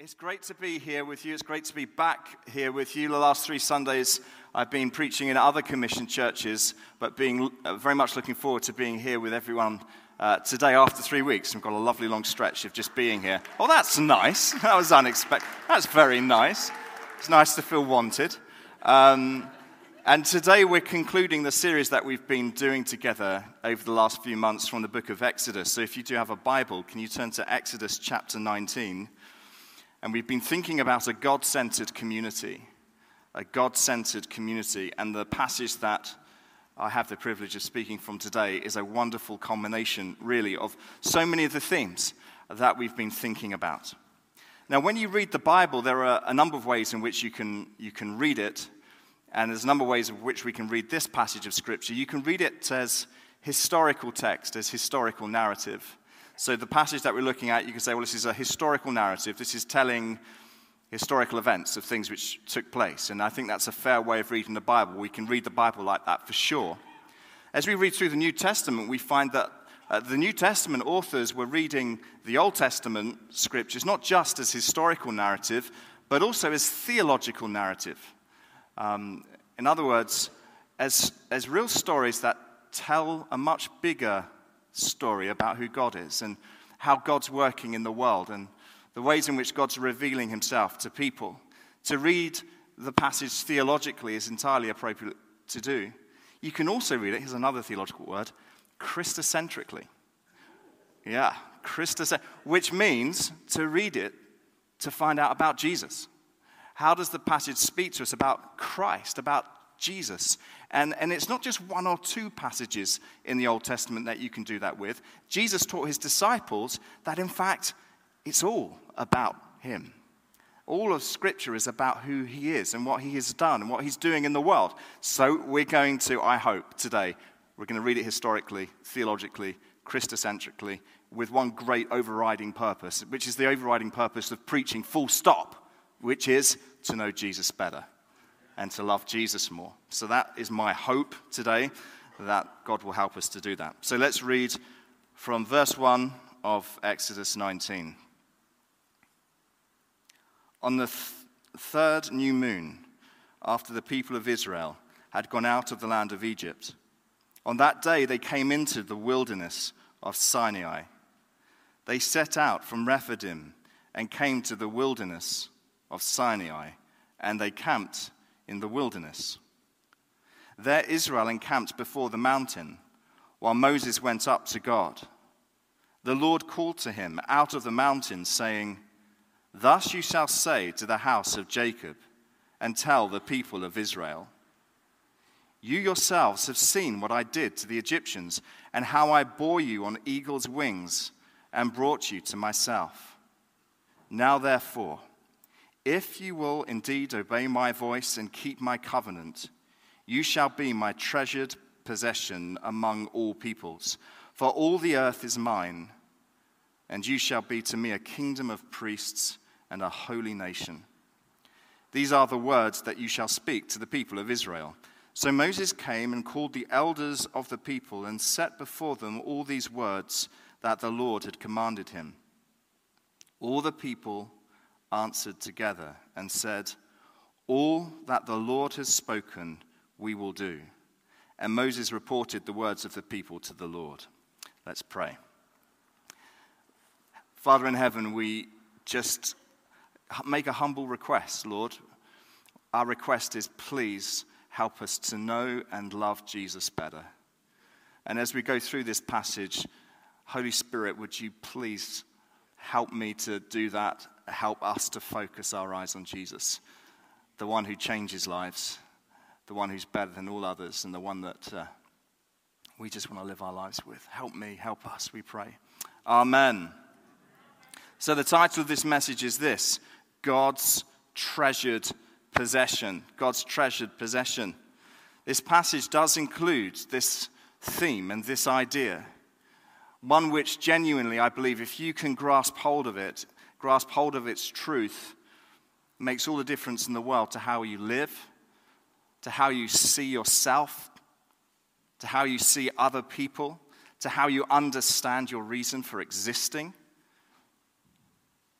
It's great to be here with you. It's great to be back here with you. The last three Sundays, I've been preaching in other commission churches, but being uh, very much looking forward to being here with everyone uh, today after three weeks. We've got a lovely long stretch of just being here. Oh, that's nice. That was unexpected. That's very nice. It's nice to feel wanted. Um, and today we're concluding the series that we've been doing together over the last few months from the book of Exodus. So if you do have a Bible, can you turn to Exodus chapter 19? And we've been thinking about a God centered community, a God centered community. And the passage that I have the privilege of speaking from today is a wonderful combination, really, of so many of the themes that we've been thinking about. Now, when you read the Bible, there are a number of ways in which you can, you can read it. And there's a number of ways in which we can read this passage of Scripture. You can read it as historical text, as historical narrative. So, the passage that we're looking at, you can say, well, this is a historical narrative. This is telling historical events of things which took place. And I think that's a fair way of reading the Bible. We can read the Bible like that for sure. As we read through the New Testament, we find that uh, the New Testament authors were reading the Old Testament scriptures not just as historical narrative, but also as theological narrative. Um, in other words, as, as real stories that tell a much bigger story about who God is and how God's working in the world and the ways in which God's revealing himself to people. To read the passage theologically is entirely appropriate to do. You can also read it, here's another theological word, Christocentrically. Yeah, Christocentric, which means to read it to find out about Jesus. How does the passage speak to us about Christ, about Jesus? And, and it's not just one or two passages in the Old Testament that you can do that with. Jesus taught his disciples that, in fact, it's all about him. All of Scripture is about who he is and what he has done and what he's doing in the world. So we're going to, I hope, today, we're going to read it historically, theologically, Christocentrically, with one great overriding purpose, which is the overriding purpose of preaching full stop, which is to know Jesus better and to love Jesus more. So that is my hope today that God will help us to do that. So let's read from verse 1 of Exodus 19. On the th- third new moon, after the people of Israel had gone out of the land of Egypt, on that day they came into the wilderness of Sinai. They set out from Rephidim and came to the wilderness of Sinai, and they camped in the wilderness. There Israel encamped before the mountain, while Moses went up to God. The Lord called to him out of the mountain, saying, Thus you shall say to the house of Jacob, and tell the people of Israel. You yourselves have seen what I did to the Egyptians, and how I bore you on eagle's wings and brought you to myself. Now, therefore, if you will indeed obey my voice and keep my covenant, you shall be my treasured possession among all peoples. For all the earth is mine, and you shall be to me a kingdom of priests and a holy nation. These are the words that you shall speak to the people of Israel. So Moses came and called the elders of the people and set before them all these words that the Lord had commanded him. All the people answered together and said, All that the Lord has spoken, we will do. And Moses reported the words of the people to the Lord. Let's pray. Father in heaven, we just make a humble request, Lord. Our request is please help us to know and love Jesus better. And as we go through this passage, Holy Spirit, would you please help me to do that help us to focus our eyes on Jesus, the one who changes lives, the one who's better than all others, and the one that uh, we just want to live our lives with. Help me, help us, we pray. Amen. So, the title of this message is this God's treasured possession. God's treasured possession. This passage does include this theme and this idea. One which genuinely, I believe, if you can grasp hold of it, grasp hold of its truth makes all the difference in the world to how you live, to how you see yourself, to how you see other people, to how you understand your reason for existing.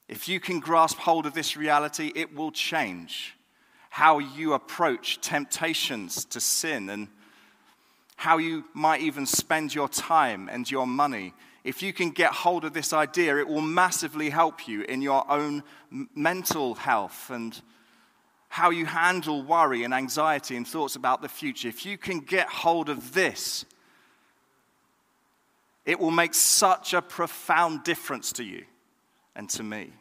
If you can grasp hold of this reality, it will change how you approach temptations to sin and how you might even spend your time and your money. If you can get hold of this idea, it will massively help you in your own mental health and how you handle worry and anxiety and thoughts about the future. If you can get hold of this, it will make such a profound difference to you and to me.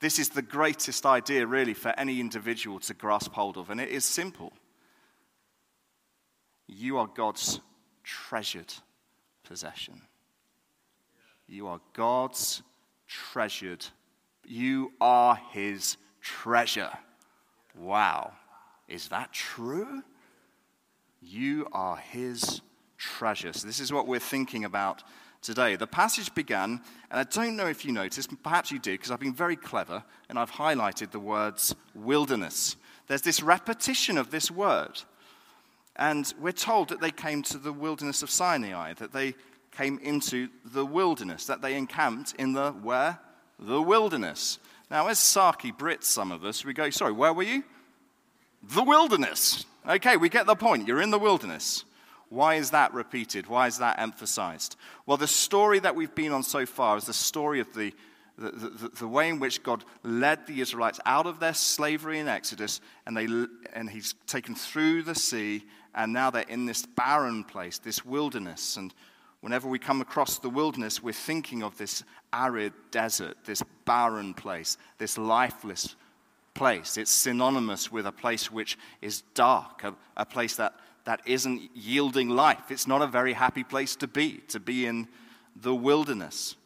This is the greatest idea, really, for any individual to grasp hold of, and it is simple. You are God's treasured possession. You are God's treasured. You are His treasure. Wow. Is that true? You are His treasure. So, this is what we're thinking about today. The passage began, and I don't know if you noticed, perhaps you did, because I've been very clever and I've highlighted the words wilderness. There's this repetition of this word. And we're told that they came to the wilderness of Sinai, that they came into the wilderness, that they encamped in the where? The wilderness. Now, as Saki Brits, some of us, we go, sorry, where were you? The wilderness. Okay, we get the point. You're in the wilderness. Why is that repeated? Why is that emphasized? Well, the story that we've been on so far is the story of the, the, the, the, way in which God led the Israelites out of their slavery in Exodus, and, they, and He's taken through the sea, and now they're in this barren place, this wilderness. And whenever we come across the wilderness, we're thinking of this arid desert, this barren place, this lifeless place. It's synonymous with a place which is dark, a, a place that that isn't yielding life. It's not a very happy place to be, to be in the wilderness.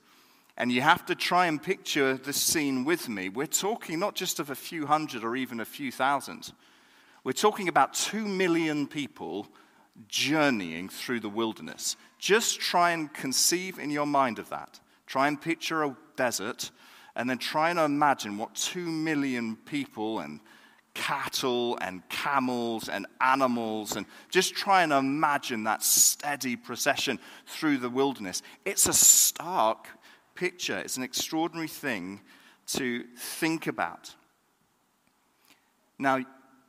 And you have to try and picture the scene with me. We're talking not just of a few hundred or even a few thousand. We're talking about two million people journeying through the wilderness. Just try and conceive in your mind of that. Try and picture a desert, and then try and imagine what two million people and cattle and camels and animals, and just try and imagine that steady procession through the wilderness. It's a stark picture, it's an extraordinary thing to think about. Now,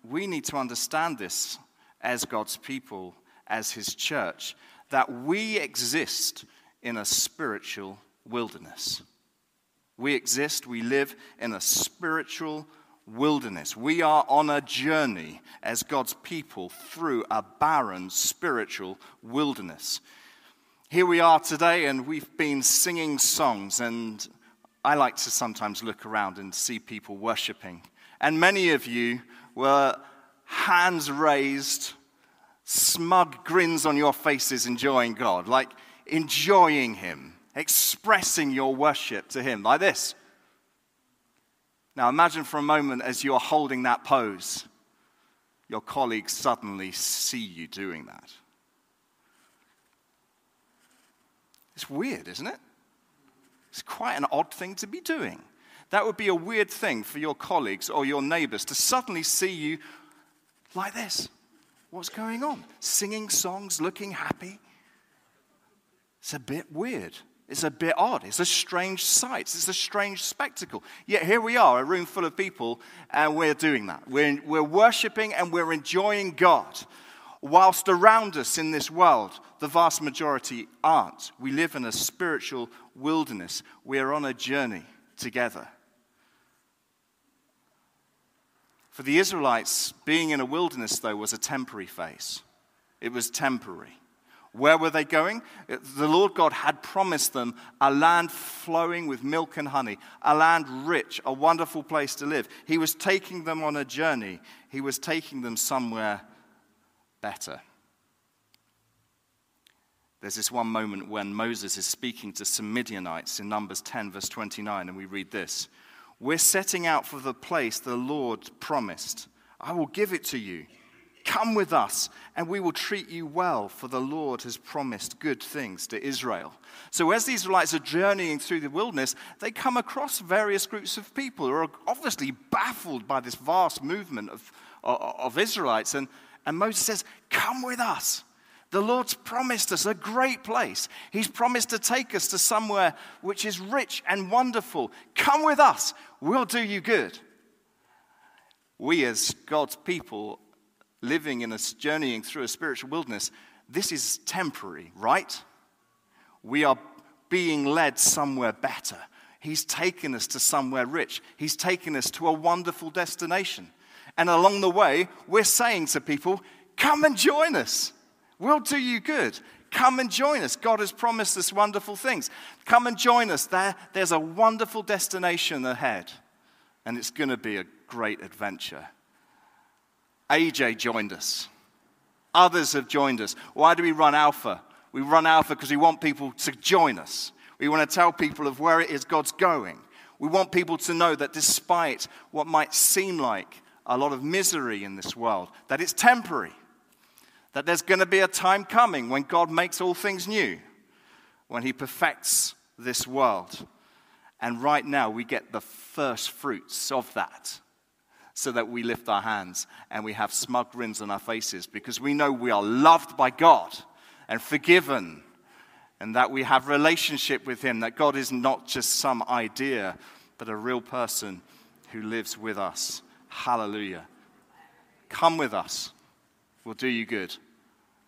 we need to understand this as God's people, as His church, that we exist in a spiritual wilderness. We exist, we live in a spiritual wilderness. We are on a journey as God's people through a barren spiritual wilderness. Here we are today, and we've been singing songs, and I like to sometimes look around and see people worshiping. And many of you were hands raised, smug grins on your faces, enjoying God, like enjoying Him, expressing your worship to Him, like this. Now imagine for a moment as you're holding that pose, your colleagues suddenly see you doing that. It's weird, isn't it? It's quite an odd thing to be doing. That would be a weird thing for your colleagues or your neighbors to suddenly see you like this. What's going on? Singing songs, looking happy. It's a bit weird. It's a bit odd. It's a strange sight. It's a strange spectacle. Yet here we are, a room full of people, and we're doing that. We're, we're worshiping and we're enjoying God. Whilst around us in this world, the vast majority aren't. We live in a spiritual wilderness. We are on a journey together. For the Israelites, being in a wilderness, though, was a temporary phase. It was temporary. Where were they going? The Lord God had promised them a land flowing with milk and honey, a land rich, a wonderful place to live. He was taking them on a journey, He was taking them somewhere better. There's this one moment when Moses is speaking to some Midianites in Numbers 10, verse 29, and we read this We're setting out for the place the Lord promised. I will give it to you Come with us, and we will treat you well, for the Lord has promised good things to Israel. So, as the Israelites are journeying through the wilderness, they come across various groups of people who are obviously baffled by this vast movement of, of, Israelites. And, and Moses says, Come with us. The Lord's promised us a great place. He's promised to take us to somewhere which is rich and wonderful. Come with us, we'll do you good. We, as God's people, living in a journeying through a spiritual wilderness, this is temporary, right? We are being led somewhere better. He's taken us to somewhere rich. He's taken us to a wonderful destination. And along the way, we're saying to people, Come and join us. We'll do you good. Come and join us. God has promised us wonderful things. Come and join us. There, there's a wonderful destination ahead, and it's going to be a great adventure. AJ joined us. Others have joined us. Why do we run Alpha? We run Alpha because we want people to join us. We want to tell people of where it is God's going. We want people to know that despite what might seem like a lot of misery in this world, that it's temporary that there's going to be a time coming when God makes all things new, when He perfects this world. And right now, we get the first fruits of that so that we lift our hands and we have smug grins on our faces because we know we are loved by God and forgiven and that we have relationship with him that God is not just some idea but a real person who lives with us. Hallelujah. Come with us will do you good.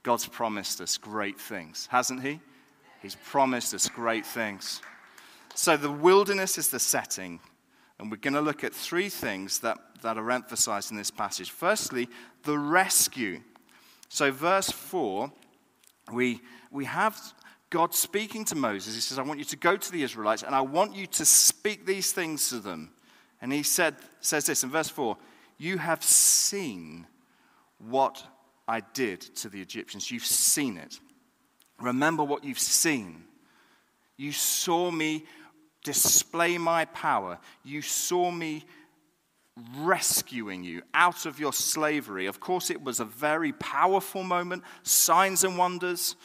God's promised us great things, hasn't He? He's promised us great things. So the wilderness is the setting, and we're going to look at three things that, that are emphasized in this passage. Firstly, the rescue. So, verse 4, we, we have God speaking to Moses. He says, I want you to go to the Israelites, and I want you to speak these things to them. And he said, says this in verse 4 You have seen what I did to the Egyptians. You've seen it. Remember what you've seen. You saw me display my power. You saw me rescuing you out of your slavery. Of course, it was a very powerful moment, signs and wonders.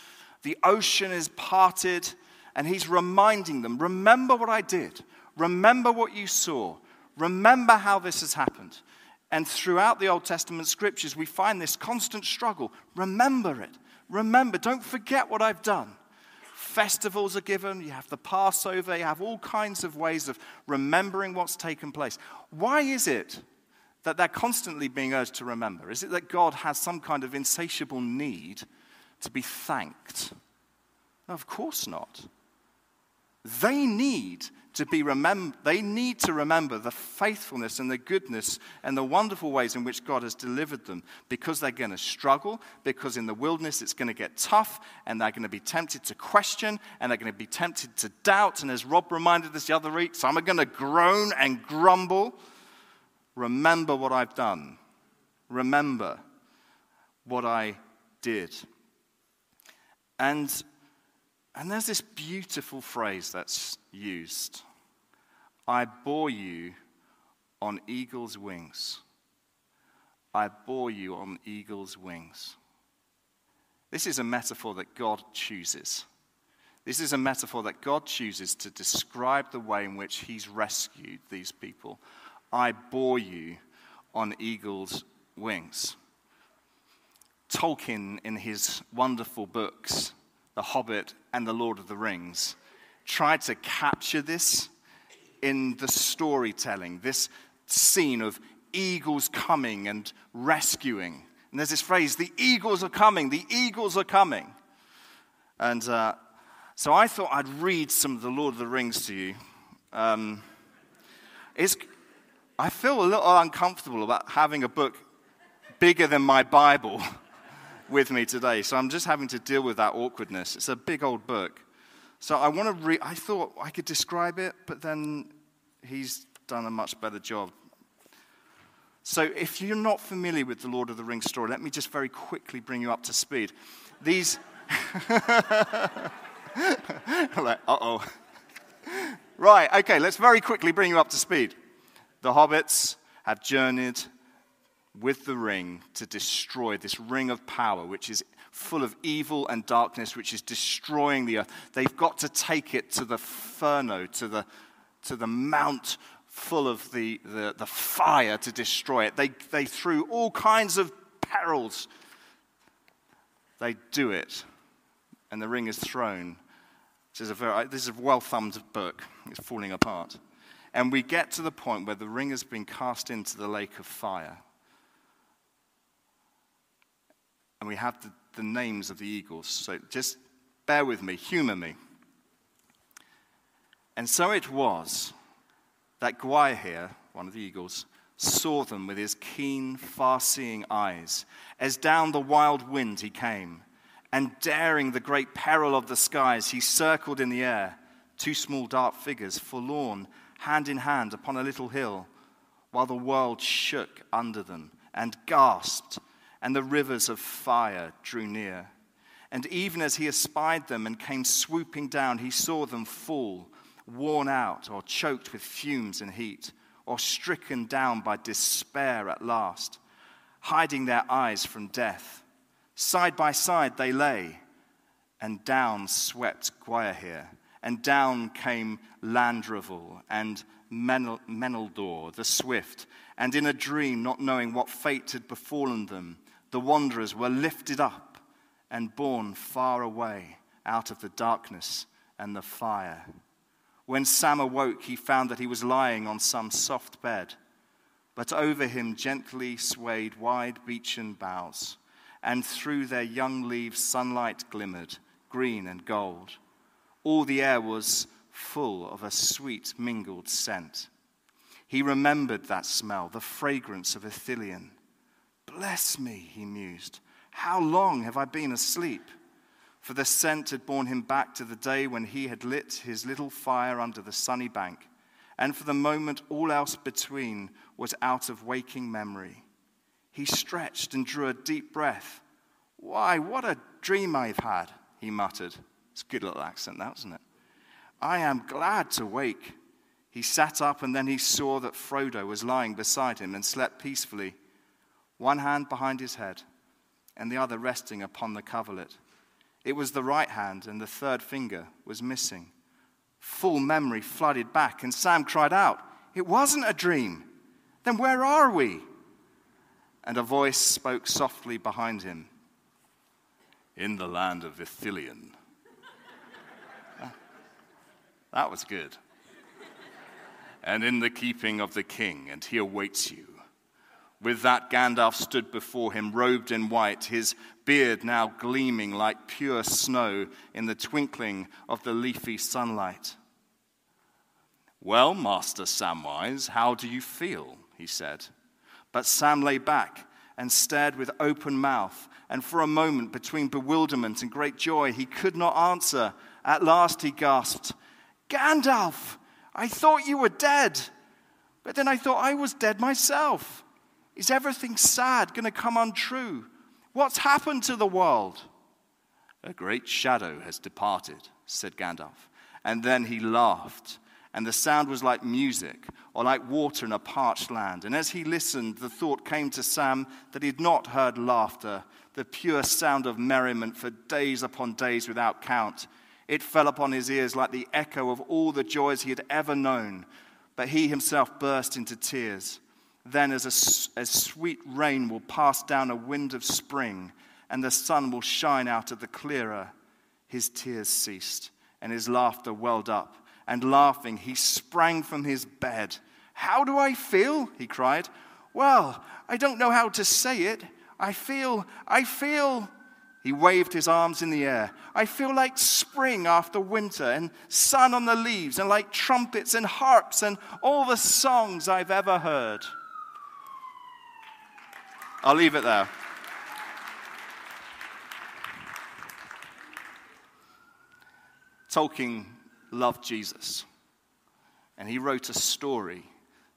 The ocean is parted, and he's reminding them remember what I did, remember what you saw, remember how this has happened. And throughout the Old Testament scriptures, we find this constant struggle. Remember it. Remember. Don't forget what I've done. Festivals are given. You have the Passover. You have all kinds of ways of remembering what's taken place. Why is it that they're constantly being urged to remember? Is it that God has some kind of insatiable need to be thanked? Of course not. They need to be remember, they need to remember the faithfulness and the goodness and the wonderful ways in which God has delivered them because they're going to struggle, because in the wilderness it's going to get tough, and they're going to be tempted to question, and they're going to be tempted to doubt. And as Rob reminded us the other week, some are going to groan and grumble. Remember what I've done. Remember what I did. And and there's this beautiful phrase that's used I bore you on eagle's wings. I bore you on eagle's wings. This is a metaphor that God chooses. This is a metaphor that God chooses to describe the way in which He's rescued these people. I bore you on eagle's wings. Tolkien, in his wonderful books, The Hobbit and The Lord of the Rings, tried to capture this in the storytelling, this scene of eagles coming and rescuing. And there's this phrase, the eagles are coming, the eagles are coming. And uh, so I thought I'd read some of the Lord of the Rings to you. Um, it's, I feel a little uncomfortable about having a book bigger than my Bible with me today, so I'm just having to deal with that awkwardness. It's a big old book. So I want to read, I thought I could describe it, but then he's done a much better job. So if you're not familiar with the Lord of the Rings story, let me just very quickly bring you up to speed. These. like, uh oh. Right, okay, let's very quickly bring you up to speed. The hobbits have journeyed with the ring to destroy this ring of power, which is full of evil and darkness, which is destroying the earth. They've got to take it to the Fërno, to the, to the mount full of the, the, the fire to destroy it. They, they through all kinds of perils. they do it, and the ring is thrown. This is a, very, this is a well thumbed book, it's falling apart. And we get to the point where the ring has been cast into the lake of fire. And we have the, the names of the eagles. So just bear with me, humor me. And so it was that Gwaihir, one of the eagles, saw them with his keen, far seeing eyes, as down the wild wind he came, and daring the great peril of the skies, he circled in the air, two small dark figures, forlorn, hand in hand upon a little hill, while the world shook under them and gasped, and the rivers of fire drew near. And even as he espied them and came swooping down, he saw them fall, worn out or choked with fumes and heat or stricken down by despair at last, hiding their eyes from death. Side by side they lay, and down swept Gwaihir, and down came Landroval and Meneldor the swift, and in a dream, not knowing what fate had befallen them, the wanderers were lifted up and borne far away out of the darkness and the fire. When Sam awoke, he found that he was lying on some soft bed, but over him gently swayed wide beechen boughs, and through their young leaves sunlight glimmered, green and gold. All the air was full of a sweet mingled scent. He remembered that smell, the fragrance of Ithilien. Bless me, he mused. How long have I been asleep? for the scent had borne him back to the day when he had lit his little fire under the sunny bank, and for the moment all else between was out of waking memory. He stretched and drew a deep breath. Why, what a dream I've had, he muttered. It's a good little accent, that, isn't it? I am glad to wake. He sat up and then he saw that Frodo was lying beside him and slept peacefully, one hand behind his head and the other resting upon the coverlet. It was the right hand, and the third finger was missing. Full memory flooded back, and Sam cried out, It wasn't a dream. Then where are we? And a voice spoke softly behind him In the land of Ithilien. that was good. And in the keeping of the king, and he awaits you. With that, Gandalf stood before him, robed in white, his beard now gleaming like pure snow in the twinkling of the leafy sunlight. Well, Master Samwise, how do you feel? he said. But Sam lay back and stared with open mouth, and for a moment, between bewilderment and great joy, he could not answer. At last he gasped, Gandalf, I thought you were dead, but then I thought I was dead myself. Is everything sad going to come untrue? What's happened to the world? A great shadow has departed, said Gandalf. And then he laughed, and the sound was like music or like water in a parched land. And as he listened, the thought came to Sam that he had not heard laughter, the pure sound of merriment for days upon days without count. It fell upon his ears like the echo of all the joys he had ever known. But he himself burst into tears. Then, as, a, as sweet rain will pass down a wind of spring, and the sun will shine out of the clearer, his tears ceased, and his laughter welled up. And laughing, he sprang from his bed. How do I feel? he cried. Well, I don't know how to say it. I feel, I feel. He waved his arms in the air. I feel like spring after winter, and sun on the leaves, and like trumpets and harps, and all the songs I've ever heard. I'll leave it there. Tolkien loved Jesus, and he wrote a story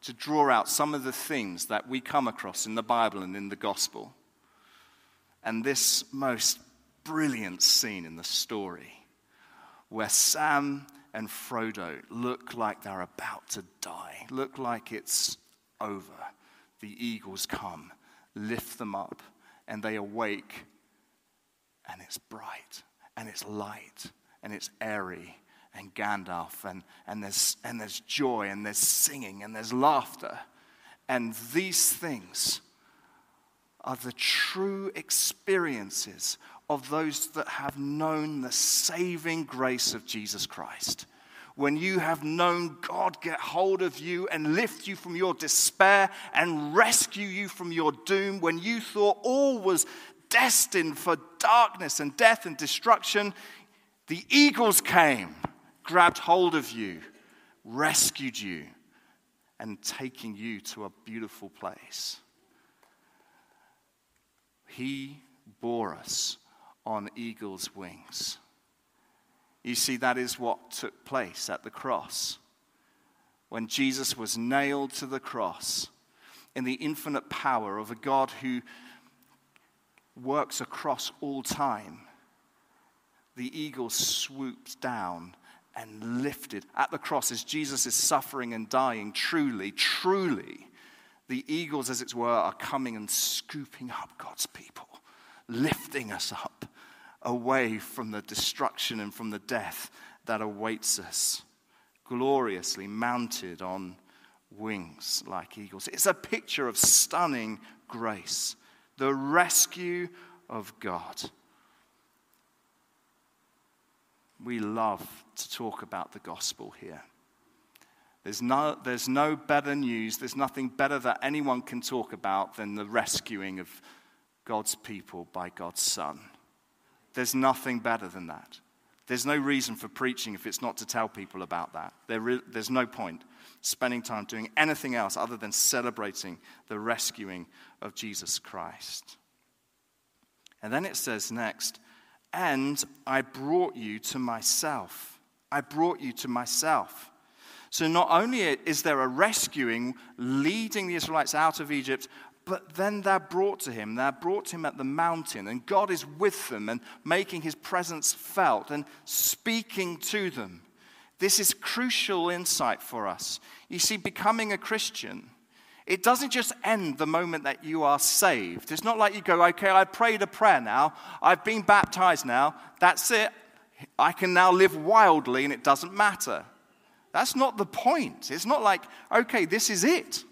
to draw out some of the things that we come across in the Bible and in the gospel. And this most brilliant scene in the story where Sam and Frodo look like they're about to die, look like it's over. The eagles come lift them up, and they awake, and it's bright, and it's light, and it's airy, and Gandalf, and, and, there's, and there's joy, and there's singing, and there's laughter. And these things are the true experiences of those that have known the saving grace of Jesus Christ. When you have known God get hold of you and lift you from your despair and rescue you from your doom, when you thought all was destined for darkness and death and destruction, the eagles came, grabbed hold of you, rescued you, and taking you to a beautiful place. He bore us on eagle's wings. You see, that is what took place at the cross. When Jesus was nailed to the cross, in the infinite power of a God who works across all time, the eagle swooped down and lifted. At the cross, as Jesus is suffering and dying, truly, truly, the eagles, as it were, are coming and scooping up God's people, lifting us up away from the destruction and from the death that awaits us, gloriously mounted on wings like eagles. It's a picture of stunning grace, the rescue of God. We love to talk about the gospel here. There's no, there's no better news, there's nothing better that anyone can talk about than the rescuing of God's people by God's Son. There's nothing better than that. There's no reason for preaching if it's not to tell people about that. There, there's no point spending time doing anything else other than celebrating the rescuing of Jesus Christ. And then it says next, and I brought you to myself. I brought you to myself. So not only is there a rescuing, leading the Israelites out of Egypt, but then they're brought to him. They're brought to him at the mountain, and God is with them and making his presence felt and speaking to them. This is crucial insight for us. You see, becoming a Christian, it doesn't just end the moment that you are saved. It's not like you go, okay, I prayed a prayer now, I've been baptized now, that's it. I can now live wildly and it doesn't matter. That's not the point. It's not like, okay, this is it.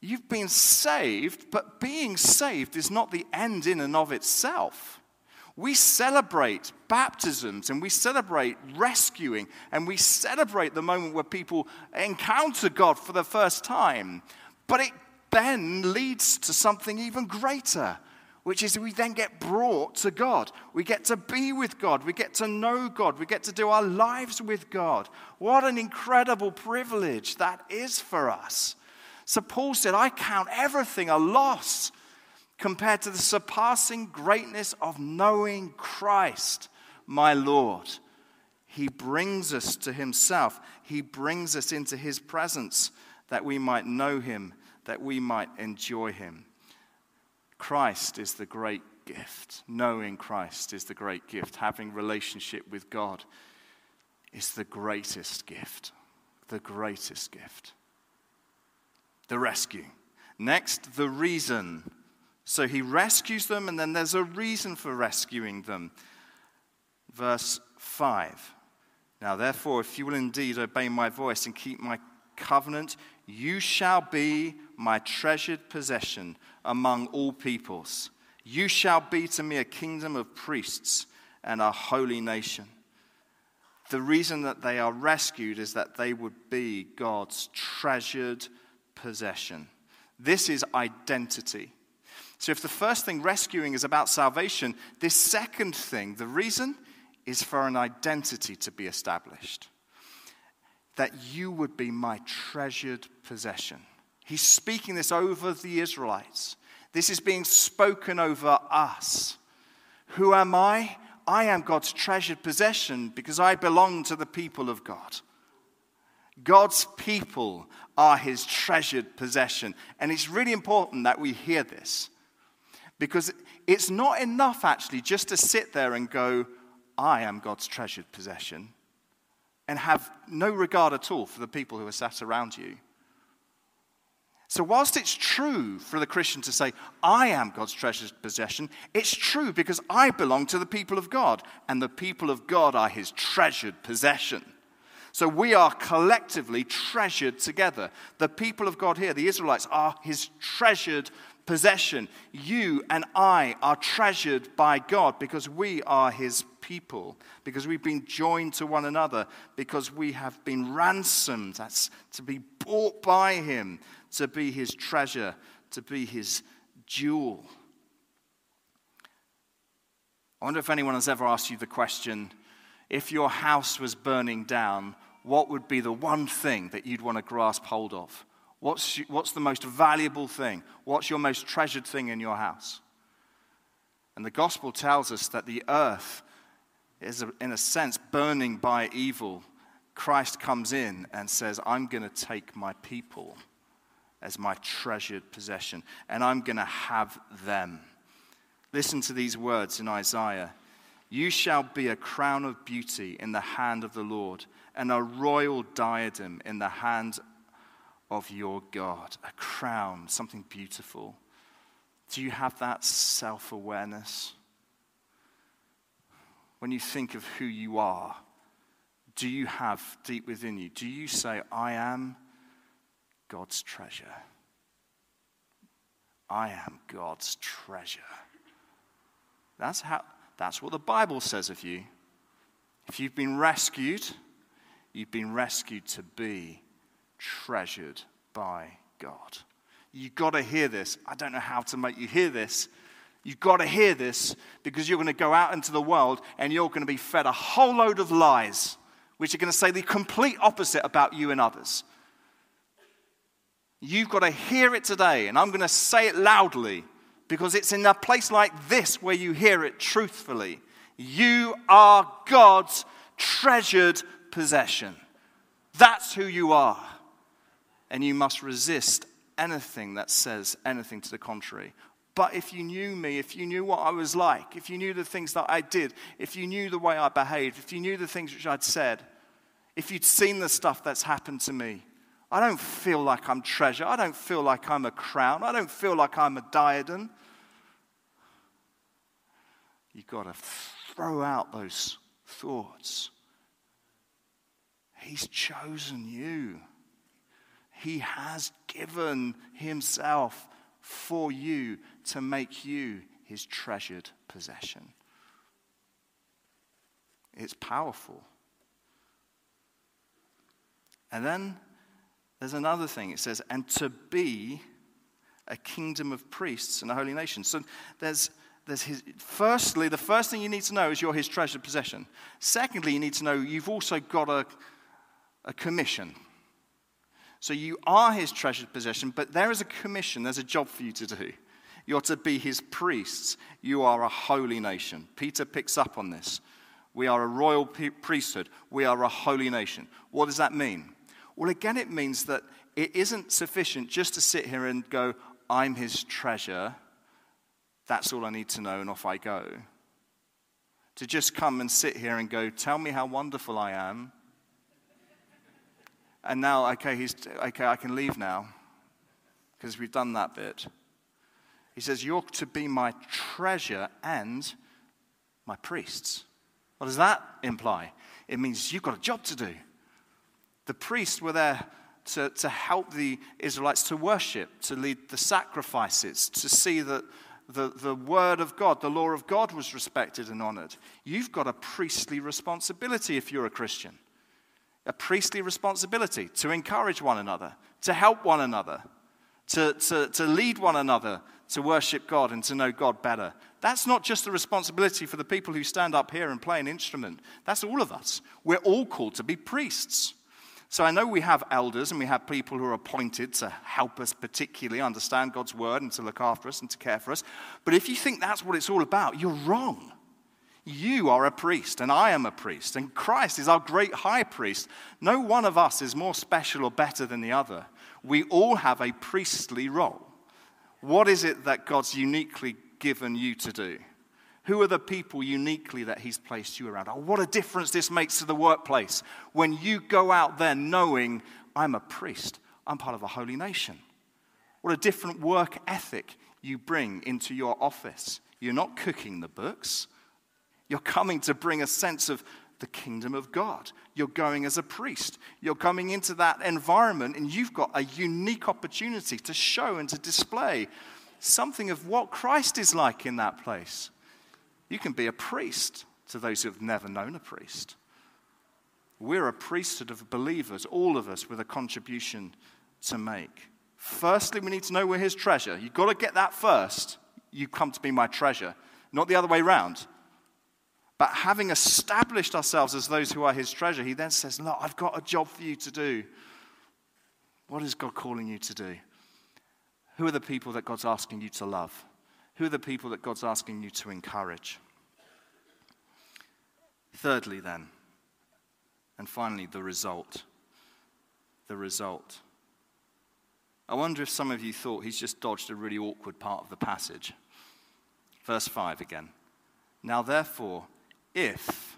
You've been saved, but being saved is not the end in and of itself. We celebrate baptisms and we celebrate rescuing and we celebrate the moment where people encounter God for the first time. But it then leads to something even greater, which is we then get brought to God. We get to be with God. We get to know God. We get to do our lives with God. What an incredible privilege that is for us. So Paul said, I count everything a loss compared to the surpassing greatness of knowing Christ, my Lord. He brings us to himself, he brings us into his presence that we might know him, that we might enjoy him. Christ is the great gift. Knowing Christ is the great gift. Having relationship with God is the greatest gift. The greatest gift the rescue. Next, the reason. So he rescues them, and then there's a reason for rescuing them. Verse 5. Now, therefore, if you will indeed obey my voice and keep my covenant, you shall be my treasured possession among all peoples. You shall be to me a kingdom of priests and a holy nation. The reason that they are rescued is that they would be God's treasured possession. This is identity. So, if the first thing, rescuing, is about salvation, this second thing, the reason, is for an identity to be established. That you would be my treasured possession. He's speaking this over the Israelites. This is being spoken over us. Who am I? I am God's treasured possession because I belong to the people of God. God's people are his treasured possession. And it's really important that we hear this because it's not enough actually just to sit there and go, I am God's treasured possession, and have no regard at all for the people who are sat around you. So, whilst it's true for the Christian to say, I am God's treasured possession, it's true because I belong to the people of God, and the people of God are his treasured possession. So we are collectively treasured together. The people of God here, the Israelites, are his treasured possession. You and I are treasured by God because we are his people, because we've been joined to one another, because we have been ransomed. That's to be bought by him, to be his treasure, to be his jewel. I wonder if anyone has ever asked you the question if your house was burning down, what would be the one thing that you'd want to grasp hold of? What's, what's the most valuable thing? What's your most treasured thing in your house? And the gospel tells us that the earth is, in a sense, burning by evil. Christ comes in and says, I'm going to take my people as my treasured possession, and I'm going to have them. Listen to these words in Isaiah You shall be a crown of beauty in the hand of the Lord, and a royal diadem in the hand of your God, a crown, something beautiful. Do you have that self awareness? When you think of who you are, do you have deep within you, do you say, I am God's treasure? I am God's treasure. That's, how, that's what the Bible says of you. If you've been rescued, you've been rescued to be treasured by God. You've got to hear this. I don't know how to make you hear this. You've got to hear this because you're going to go out into the world and you're going to be fed a whole load of lies, which are going to say the complete opposite about you and others. You've got to hear it today, and I'm going to say it loudly because it's in a place like this where you hear it truthfully. You are God's treasured possession. That's who you are and you must resist anything that says anything to the contrary. But if you knew me, if you knew what I was like, if you knew the things that I did, if you knew the way I behaved, if you knew the things which I'd said, if you'd seen the stuff that's happened to me, I don't feel like I'm treasure. I don't feel like I'm a crown. I don't feel like I'm a diadem. You've got to throw out those thoughts. He's chosen you. He has given Himself for you to make you His treasured possession. It's powerful. And then there's another thing. It says, and to be a kingdom of priests and a holy nation. So there's, there's his, firstly, the first thing you need to know is you're his treasured possession. Secondly, you need to know you've also got a, a commission. So you are his treasured possession, but there is a commission, there's a job for you to do. You're to be his priests. You are a holy nation. Peter picks up on this. We are a royal priesthood. We are a holy nation. What does that mean? Well, again, it means that it isn't sufficient just to sit here and go, I'm his treasure. That's all I need to know, and off I go. To just come and sit here and go, Tell me how wonderful I am and now, okay, he's, okay, I can leave now because we've done that bit. He says, You're to be my treasure and my priests. What does that imply? It means you've got a job to do. The priests were there to, to help the Israelites to worship, to lead the sacrifices, to see that the, the word of God, the law of God was respected and honored. You've got a priestly responsibility if you're a Christian a priestly responsibility to encourage one another, to help one another, to, to, to lead one another to worship God and to know God better. That's not just the responsibility for the people who stand up here and play an instrument. That's all of us. We're all called to be priests. So I know we have elders and we have people who are appointed to help us particularly understand God's word and to look after us and to care for us. But if you think that's what it's all about, you're wrong. You are a priest, and I am a priest, and Christ is our great high priest. No one of us is more special or better than the other. We all have a priestly role. What is it that God's uniquely given you to do? Who are the people uniquely that He's placed you around? Oh, what a difference this makes to the workplace when you go out there knowing I'm a priest, I'm part of a holy nation. What a different work ethic you bring into your office. You're not cooking the books, you're coming to bring a sense of the kingdom of God. You're going as a priest. You're coming into that environment, and you've got a unique opportunity to show and to display something of what Christ is like in that place. You can be a priest to those who have never known a priest. We're a priesthood of believers, all of us, with a contribution to make. Firstly, we need to know we're his treasure. You've got to get that first. You come to be my treasure, not the other way around. But having established ourselves as those who are his treasure, he then says, Look, I've got a job for you to do. What is God calling you to do? Who are the people that God's asking you to love? Who are the people that God's asking you to encourage? Thirdly, then, and finally, the result. The result. I wonder if some of you thought he's just dodged a really awkward part of the passage. Verse 5 again. Now, therefore, if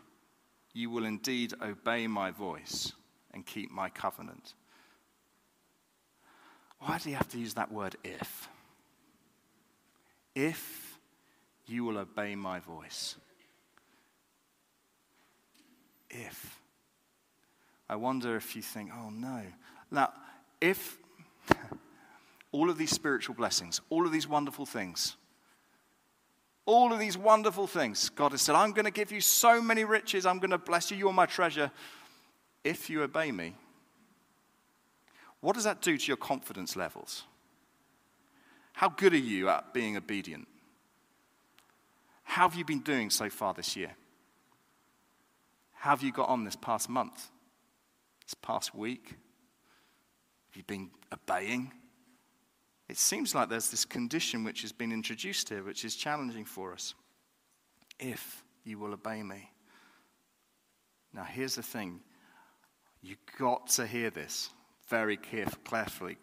you will indeed obey my voice and keep my covenant. Why do you have to use that word if? If you will obey my voice. If. I wonder if you think, oh no. Now, if all of these spiritual blessings, all of these wonderful things, all of these wonderful things. God has said, I'm going to give you so many riches. I'm going to bless you. You're my treasure. If you obey me, what does that do to your confidence levels? How good are you at being obedient? How have you been doing so far this year? How have you got on this past month? This past week? Have you been obeying? It seems like there's this condition which has been introduced here, which is challenging for us. If you will obey me. Now, here's the thing you've got to hear this very carefully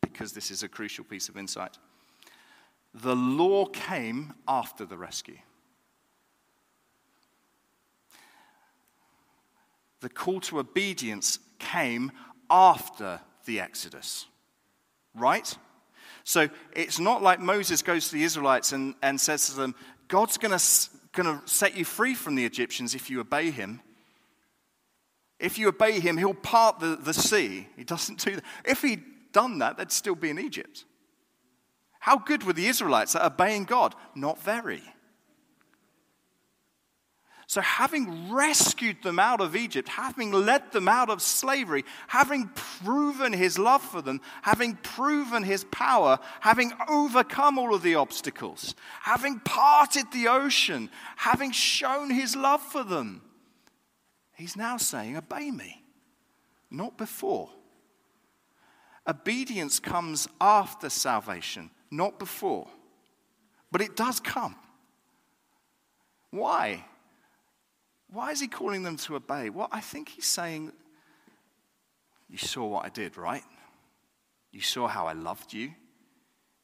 because this is a crucial piece of insight. The law came after the rescue. The call to obedience came after the Exodus, right? So it's not like Moses goes to the Israelites and, and says to them, God's going to set you free from the Egyptians if you obey him. If you obey him, he'll part the, the sea. He doesn't do that. If he'd done that, they'd still be in Egypt. How good were the Israelites at obeying God? Not very. So, having rescued them out of Egypt, having led them out of slavery, having proven his love for them, having proven his power, having overcome all of the obstacles, having parted the ocean, having shown his love for them, he's now saying, Obey me, not before. Obedience comes after salvation, not before. But it does come. Why? Why is he calling them to obey? Well, I think he's saying, You saw what I did, right? You saw how I loved you.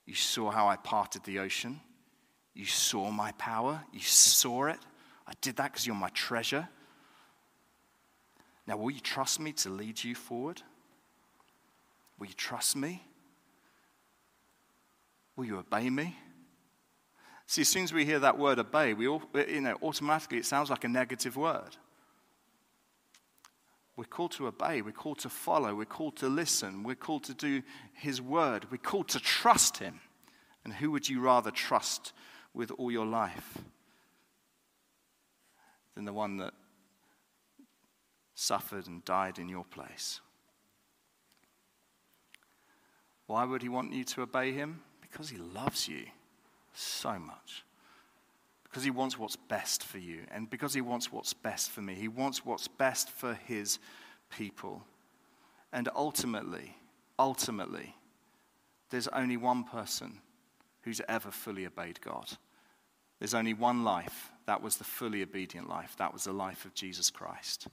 You saw how I parted the ocean. You saw my power. You saw it. I did that because you're my treasure. Now, will you trust me to lead you forward? Will you trust me? Will you obey me? See, as soon as we hear that word obey, we all, uh, you know, automatically it sounds like a negative word. We're called to obey. We're called to follow. We're called to listen. We're called to do His word. We're called to trust Him. And who would you rather trust with all your life than the one that suffered and died in your place? Why would He want you to obey Him? Because He loves you so much. Because he wants what's best for you, and because he wants what's best for me. He wants what's best for his people. And ultimately, ultimately, there's only one person who's ever fully obeyed God. There's only one life. That was the fully obedient life. That was the life of Jesus Christ.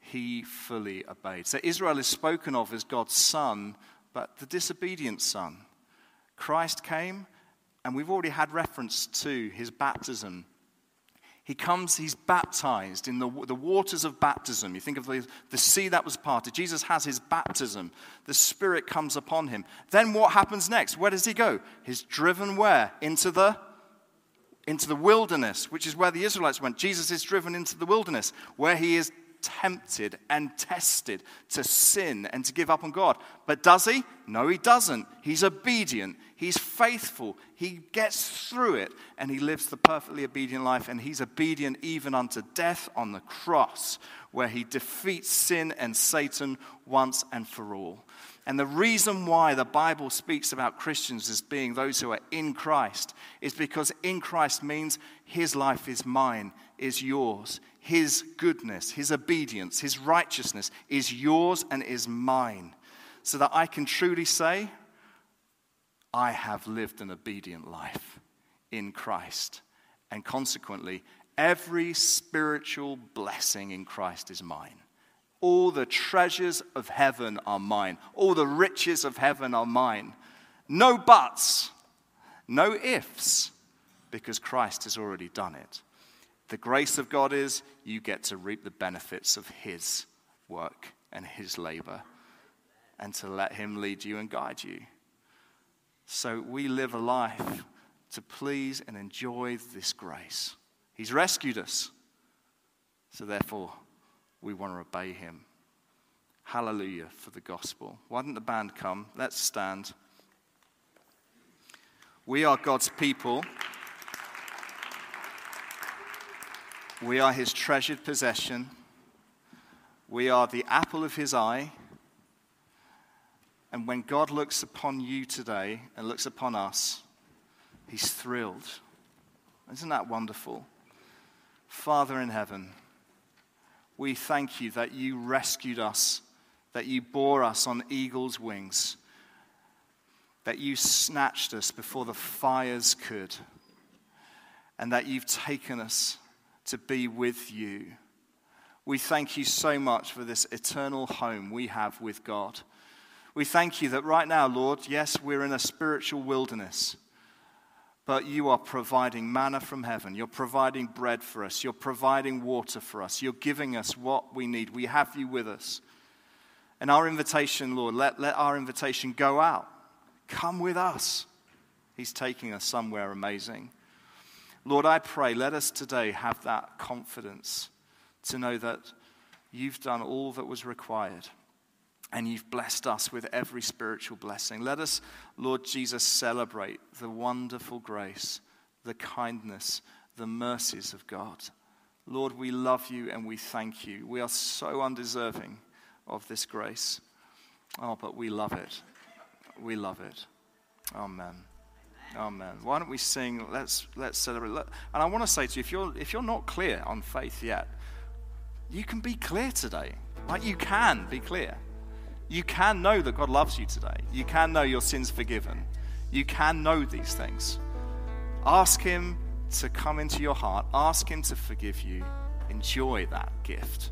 He fully obeyed. So Israel is spoken of as God's son, but the disobedient son. Christ came and we've already had reference to his baptism. He comes, he's baptized in the, the waters of baptism. You think of the, the sea that was parted. Jesus has his baptism. The Spirit comes upon him. Then what happens next? Where does he go? He's driven where? Into the into the wilderness, which is where the Israelites went. Jesus is driven into the wilderness, where he is tempted and tested to sin and to give up on God. But does he? No, he doesn't. He's obedient. He's faithful. He gets through it and he lives the perfectly obedient life. And he's obedient even unto death on the cross, where he defeats sin and Satan once and for all. And the reason why the Bible speaks about Christians as being those who are in Christ is because in Christ means his life is mine, is yours. His goodness, his obedience, his righteousness is yours and is mine. So that I can truly say, I have lived an obedient life in Christ. And consequently, every spiritual blessing in Christ is mine. All the treasures of heaven are mine. All the riches of heaven are mine. No buts, no ifs, because Christ has already done it. The grace of God is you get to reap the benefits of His work and His labor and to let Him lead you and guide you. So we live a life to please and enjoy this grace. He's rescued us. So therefore, we want to obey him. Hallelujah for the gospel. Why don't the band come? Let's stand. We are God's people. We are his treasured possession. We are the apple of his eye. And when God looks upon you today and looks upon us, he's thrilled. Isn't that wonderful? Father in heaven, we thank you that you rescued us, that you bore us on eagle's wings, that you snatched us before the fires could, and that you've taken us to be with you. We thank you so much for this eternal home we have with God. We thank you that right now, Lord, yes, we're in a spiritual wilderness but you are providing manna from heaven. You're providing bread for us. You're providing water for us. You're giving us what we need. We have you with us. And our invitation, Lord, let, let our invitation go out. Come with us. He's taking us somewhere amazing. Lord, I pray, let us today have that confidence to know that you've done all that was required and you've blessed us with every spiritual blessing. Let us, Lord Jesus, celebrate the wonderful grace, the kindness, the mercies of God. Lord, we love you and we thank you. We are so undeserving of this grace. Oh, but we love it. We love it. Amen. Amen. Why don't we sing? Let's let's celebrate. And I want to say to you, if you're if you're not clear on faith yet, you can be clear today. Like you can be clear. You can know that God loves you today. You can know your sins forgiven. You can know these things. Ask Him to come into your heart. Ask Him to forgive you. Enjoy that gift.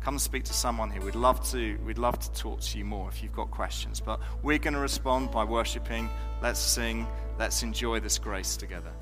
Come and speak to someone here. We'd love to, we'd love to talk to you more if you've got questions. But we're going to respond by worshiping. Let's sing. Let's enjoy this grace together.